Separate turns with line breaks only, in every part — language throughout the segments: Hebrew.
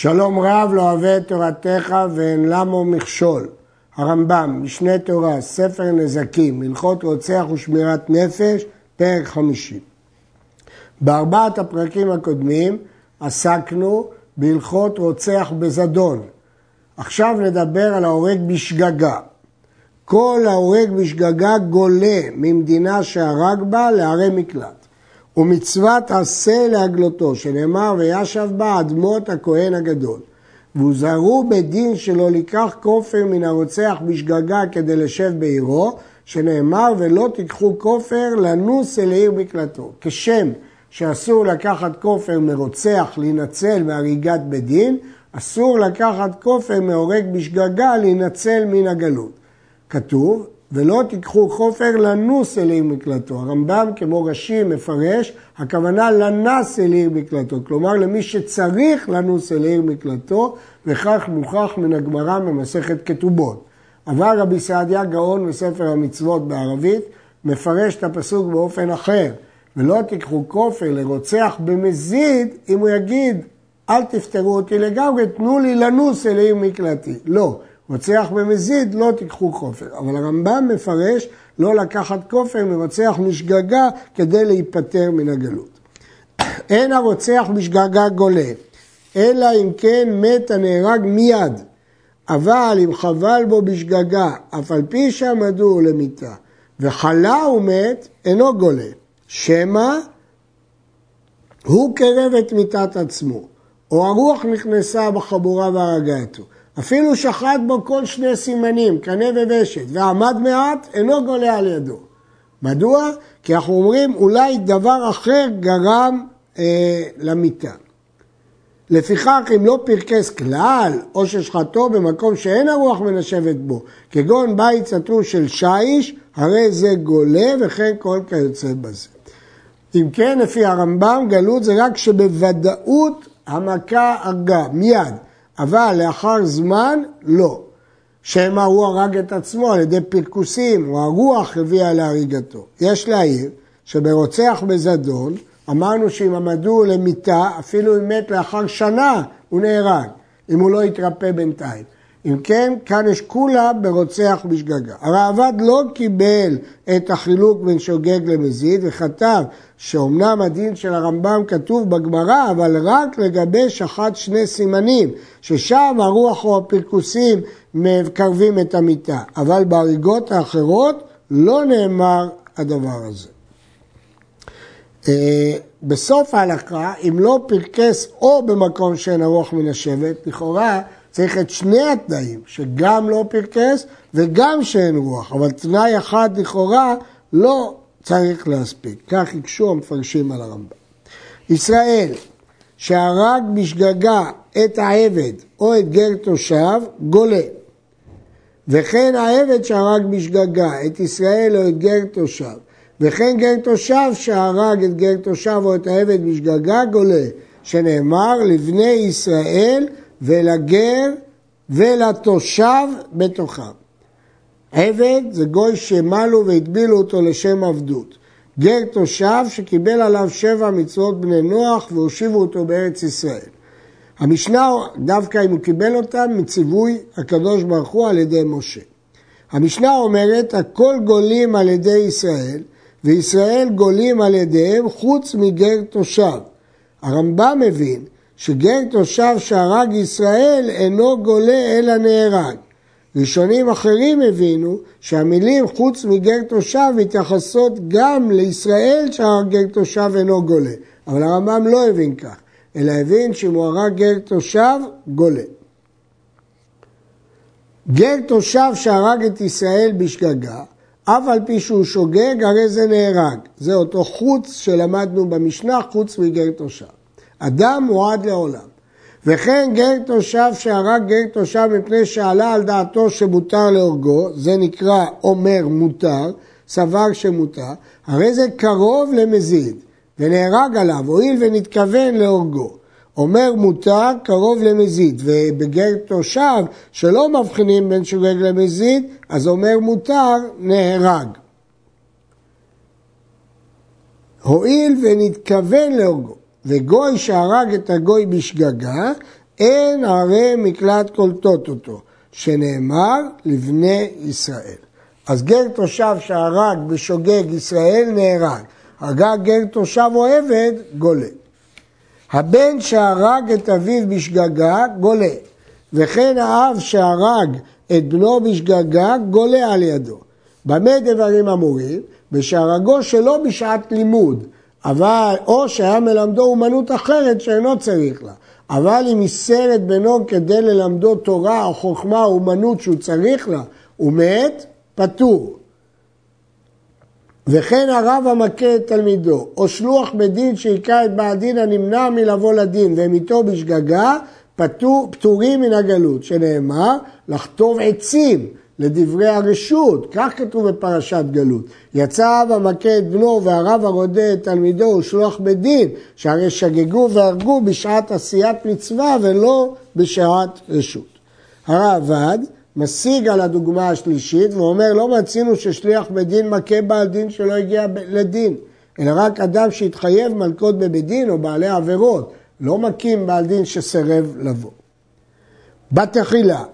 שלום רב לא אוהב את תורתך ואין למו מכשול. הרמב"ם, משנה תורה, ספר נזקים, הלכות רוצח ושמירת נפש, פרק חמישי. בארבעת הפרקים הקודמים עסקנו בהלכות רוצח בזדון. עכשיו נדבר על ההורג בשגגה. כל ההורג בשגגה גולה ממדינה שהרג בה לערי מקלט. ומצוות עשה להגלותו, שנאמר וישב בה אדמות הכהן הגדול. והוזהרו בדין שלא לקח כופר מן הרוצח בשגגה כדי לשב בעירו, שנאמר ולא תיקחו כופר לנוס אל עיר מקלטו. כשם שאסור לקחת כופר מרוצח להינצל מהריגת בדין, אסור לקחת כופר מהורג בשגגה להינצל מן הגלות. כתוב, ולא תיקחו חופר לנוס אל עיר מקלטו. הרמב"ם כמו רש"י מפרש, הכוונה לנס אל עיר מקלטו, כלומר למי שצריך לנוס אל עיר מקלטו, וכך מוכח מן הגמרא במסכת כתובות. אבל רבי סעדיה גאון בספר המצוות בערבית, מפרש את הפסוק באופן אחר, ולא תיקחו כופר לרוצח במזיד, אם הוא יגיד, אל תפטרו אותי לגמרי, תנו לי לנוס אל עיר מקלטי. לא. רוצח במזיד לא תיקחו כופר. אבל הרמב"ם מפרש לא לקחת כופר מרוצח משגגה כדי להיפטר מן הגלות. אין הרוצח בשגגה גולה, אלא אם כן מת הנהרג מיד. אבל אם חבל בו בשגגה, אף על פי שעמדו למיתה, וחלה ומת, אינו גולה. שמא הוא קרב את מיתת עצמו, או הרוח נכנסה בחבורה והרגה אותו. אפילו שחט בו כל שני סימנים, קנה וושת, ועמד מעט, אינו גולה על ידו. מדוע? כי אנחנו אומרים, אולי דבר אחר גרם אה, למיטה. לפיכך, אם לא פרקס כלל, או ששחטו במקום שאין הרוח מנשבת בו, כגון בית סתור של שיש, הרי זה גולה וכן כל כיוצא בזה. אם כן, לפי הרמב"ם, גלות זה רק שבוודאות המכה הרגה, מיד. אבל לאחר זמן, לא. שמא הוא הרג את עצמו על ידי פרקוסים, או הרוח הביאה להריגתו. יש להעיר שברוצח בזדון, אמרנו שאם עמדו למיתה, אפילו אם מת לאחר שנה, הוא נהרג, אם הוא לא יתרפא בינתיים. אם כן, כאן יש כולה ברוצח בשגגה. הראב"ד לא קיבל את החילוק בין שוגג למזיד וכתב שאומנם הדין של הרמב"ם כתוב בגמרא, אבל רק לגבי שחט שני סימנים, ששם הרוח או הפרקוסים מקרבים את המיטה, אבל בהריגות האחרות לא נאמר הדבר הזה. אה, בסוף ההלכה, אם לא פרקס או במקום שאין הרוח מן השבט, לכאורה צריך את שני התנאים, שגם לא פרקס וגם שאין רוח, אבל תנאי אחד לכאורה לא צריך להספיק. כך הקשו המפרשים על הרמב"ם. ישראל, שהרג בשגגה את העבד או את גר תושב, גולה. וכן העבד שהרג בשגגה את ישראל או את גר תושב, וכן גר תושב שהרג את גר תושב או את העבד בשגגה, גולה, שנאמר לבני ישראל ולגר ולתושב בתוכם. עבד זה גוי שמלו והטבילו אותו לשם עבדות. גר תושב שקיבל עליו שבע מצוות בני נוח והושיבו אותו בארץ ישראל. המשנה, דווקא אם הוא קיבל אותם, מציווי הקדוש ברוך הוא על ידי משה. המשנה אומרת, הכל גולים על ידי ישראל, וישראל גולים על ידיהם חוץ מגר תושב. הרמב"ם מבין שגר תושב שהרג ישראל אינו גולה אלא נהרג. ראשונים אחרים הבינו שהמילים חוץ מגר תושב מתייחסות גם לישראל שהרג גר תושב אינו גולה. אבל הרמב"ם לא הבין כך, אלא הבין שאם הוא הרג גר תושב, גולה. גר תושב שהרג את ישראל בשגגה, אף על פי שהוא שוגג, הרי זה נהרג. זה אותו חוץ שלמדנו במשנה, חוץ מגר תושב. אדם מועד לעולם. וכן גר תושב שהרג גר תושב מפני שעלה על דעתו שמותר להורגו, זה נקרא אומר מותר, סבר שמותר, הרי זה קרוב למזיד, ונהרג עליו, הואיל ונתכוון להורגו. אומר מותר, קרוב למזיד, ובגר תושב שלא מבחינים בין שוגג למזיד, אז אומר מותר, נהרג. הואיל ונתכוון להורגו. וגוי שהרג את הגוי בשגגה, אין הרי מקלט קולטות אותו, שנאמר לבני ישראל. אז גר תושב שהרג בשוגג ישראל נהרג, הרגה גר תושב או עבד, גולה. הבן שהרג את אביו בשגגה, גולה. וכן האב שהרג את בנו בשגגה, גולה על ידו. במה דברים אמורים? בשהרגו שלא בשעת לימוד, אבל, או שהיה מלמדו אומנות אחרת שאינו צריך לה. אבל אם איסר את בנו כדי ללמדו תורה או חוכמה או אומנות שהוא צריך לה, הוא מת, פטור. וכן הרב המכה את תלמידו, או שלוח בדין שהיכה את בעל דין הנמנע מלבוא לדין והם איתו בשגגה, פטור, פטורים מן הגלות, שנאמר לחטוב עצים לדברי הרשות, כך כתוב בפרשת גלות. יצא אב המכה את בנו והרב הרודה את תלמידו ושלוח בדין, שהרי שגגו והרגו בשעת עשיית מצווה ולא בשעת רשות. הרעב"ד משיג על הדוגמה השלישית ואומר לא מצינו ששליח בדין מכה בעל דין שלא הגיע לדין, אלא רק אדם שהתחייב מלכות בבית דין או בעלי עבירות, לא מכים בעל דין שסרב לבוא. בתחילה,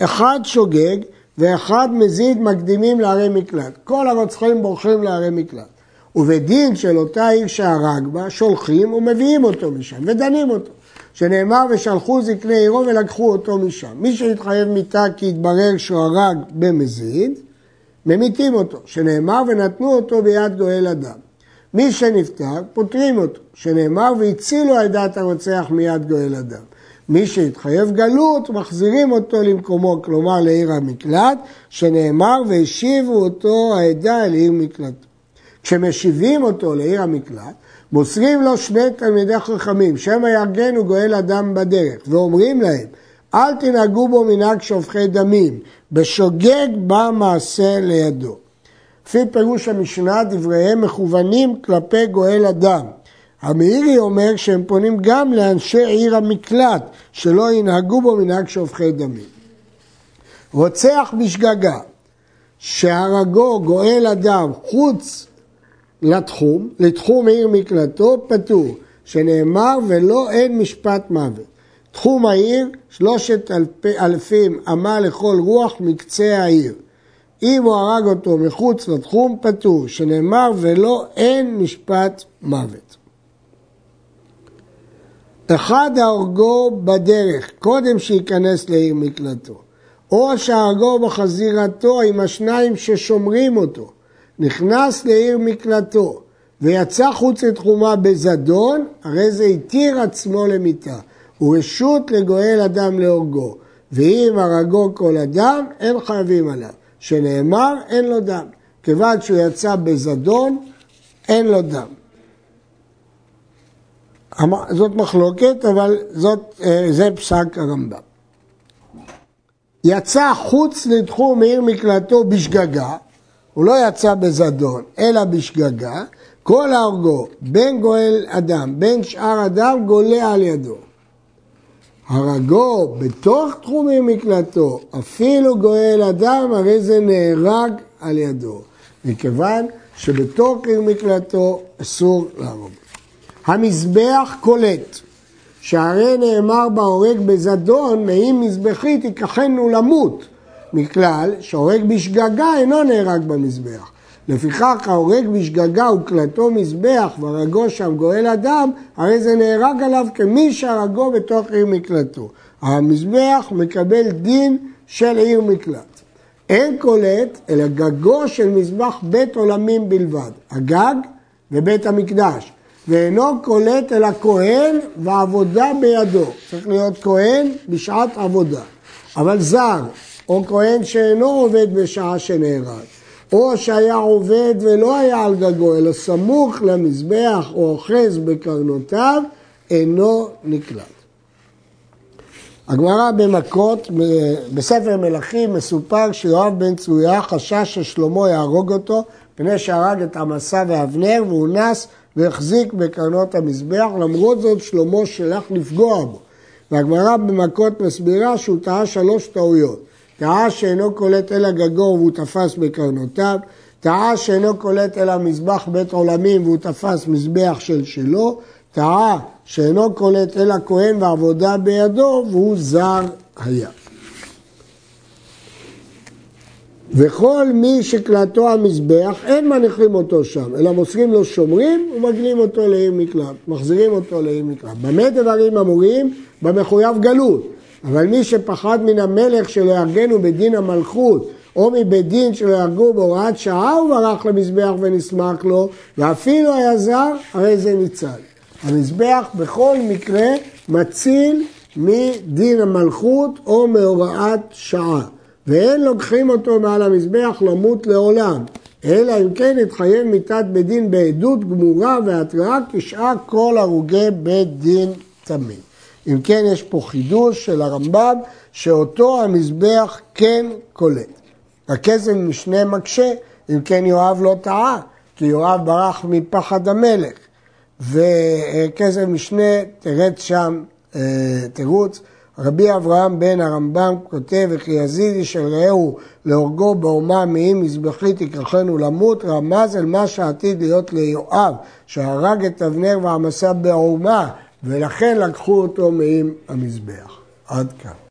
אחד שוגג ואחד מזיד מקדימים לערי מקלט. כל הרוצחים בורחים לערי מקלט. ובדין של אותה עיר שהרג בה, שולחים ומביאים אותו משם ודנים אותו. שנאמר ושלחו זקני עירו ולקחו אותו משם. מי שהתחייב מיתה כי התברר שהוא הרג במזיד, ממיתים אותו, שנאמר ונתנו אותו ביד גואל אדם. מי שנפטר, פותרים אותו, שנאמר והצילו עדת הרוצח מיד גואל אדם. מי שהתחייב גלות, מחזירים אותו למקומו, כלומר לעיר המקלט, שנאמר והשיבו אותו העדה אל עיר מקלט. כשמשיבים אותו לעיר המקלט, מוסרים לו שני תלמידי חכמים, שמא ירגנו גואל אדם בדרך, ואומרים להם, אל תנהגו בו מנהג שופכי דמים, בשוגג בא מעשה לידו. לפי פירוש המשנה, דבריהם מכוונים כלפי גואל אדם. המאירי אומר שהם פונים גם לאנשי עיר המקלט, שלא ינהגו בו מנהג שופכי דמים. רוצח בשגגה, שהרגו גואל אדם חוץ לתחום, לתחום עיר מקלטו, פטור, שנאמר ולא אין משפט מוות. תחום העיר, שלושת אלפים אמה לכל רוח מקצה העיר. אם הוא הרג אותו מחוץ לתחום, פטור, שנאמר ולא אין משפט מוות. אחד הרגו בדרך, קודם שייכנס לעיר מקלטו, או שהרגו בחזירתו עם השניים ששומרים אותו, נכנס לעיר מקלטו ויצא חוץ לתחומה בזדון, הרי זה התיר עצמו למיתה. הוא רשות לגואל אדם להורגו, ואם הרגו כל אדם, אין חייבים עליו. שנאמר, אין לו דם. כיוון שהוא יצא בזדון, אין לו דם. זאת מחלוקת, אבל זאת, אה, זה פסק הרמב"ם. יצא חוץ לתחום עיר מקלטו בשגגה, הוא לא יצא בזדון, אלא בשגגה, כל הרגו, בין גואל אדם, בין שאר אדם, גולה על ידו. הרגו בתוך תחומי מקלטו, אפילו גואל אדם, הרי זה נהרג על ידו. מכיוון שבתוך עיר מקלטו אסור להרוג. המזבח קולט, שהרי נאמר בהורג בזדון, מעם מזבחית ייקחנו למות. מכלל שהורג בשגגה אינו נהרג במזבח. לפיכך ההורג בשגגה וקלטו מזבח והרגו שם גואל אדם, הרי זה נהרג עליו כמי שהרגו בתוך עיר מקלטו. המזבח מקבל דין של עיר מקלט. אין קולט אלא גגו של מזבח בית עולמים בלבד, הגג ובית המקדש, ואינו קולט אלא כהן ועבודה בידו. צריך להיות כהן בשעת עבודה. אבל זר, או כהן שאינו עובד בשעה שנהרג, או שהיה עובד ולא היה על גגו, אלא סמוך למזבח או אוחז בקרנותיו, אינו נקלט. הגמרא במכות, בספר מלכים מסופר שיואב בן צרויה חשש ששלמה יהרוג אותו מפני שהרג את עמסה ואבנר והוא נס והחזיק בקרנות המזבח, למרות זאת שלמה שלח לפגוע בו. והגמרא במכות מסבירה שהוא טעה שלוש טעויות. טעה שאינו קולט אלא גגו והוא תפס בקרנותיו, טעה שאינו קולט אלא מזבח בית עולמים והוא תפס מזבח של שלו, טעה שאינו קולט אלא כהן ועבודה בידו והוא זר היה. וכל מי שקלטו המזבח, אין מניחים אותו שם, אלא מוסרים לו שומרים ומגלים אותו לעיר מקלט, מחזירים אותו לעיר מקלט. במה דברים אמורים? במחויב גלות. אבל מי שפחד מן המלך שלא ירגנו בדין המלכות, או מבית דין שלא ירגו בהוראת שעה, הוא ברח למזבח ונסמך לו, ואפילו היה זר, הרי זה ניצל. המזבח בכל מקרה מציל מדין המלכות או מהוראת שעה. ואין לוקחים אותו מעל המזבח למות לעולם, אלא אם כן יתחייב מיתת בית דין בעדות גמורה והתראה כשאר כל הרוגי בית דין תמיד. אם כן, יש פה חידוש של הרמב"ם, שאותו המזבח כן קולט. הכסף משנה מקשה, אם כן יואב לא טעה, כי יואב ברח מפחד המלך. וכסף משנה תרד שם אה, תירוץ. רבי אברהם בן הרמב"ם כותב, וכי יזידי של רעהו להורגו באומה מאם מזבחית יקרחנו למות, רמז על מה שעתיד להיות ליואב, שהרג את אבנר ועמסה באומה, ולכן לקחו אותו מאם המזבח. עד כאן.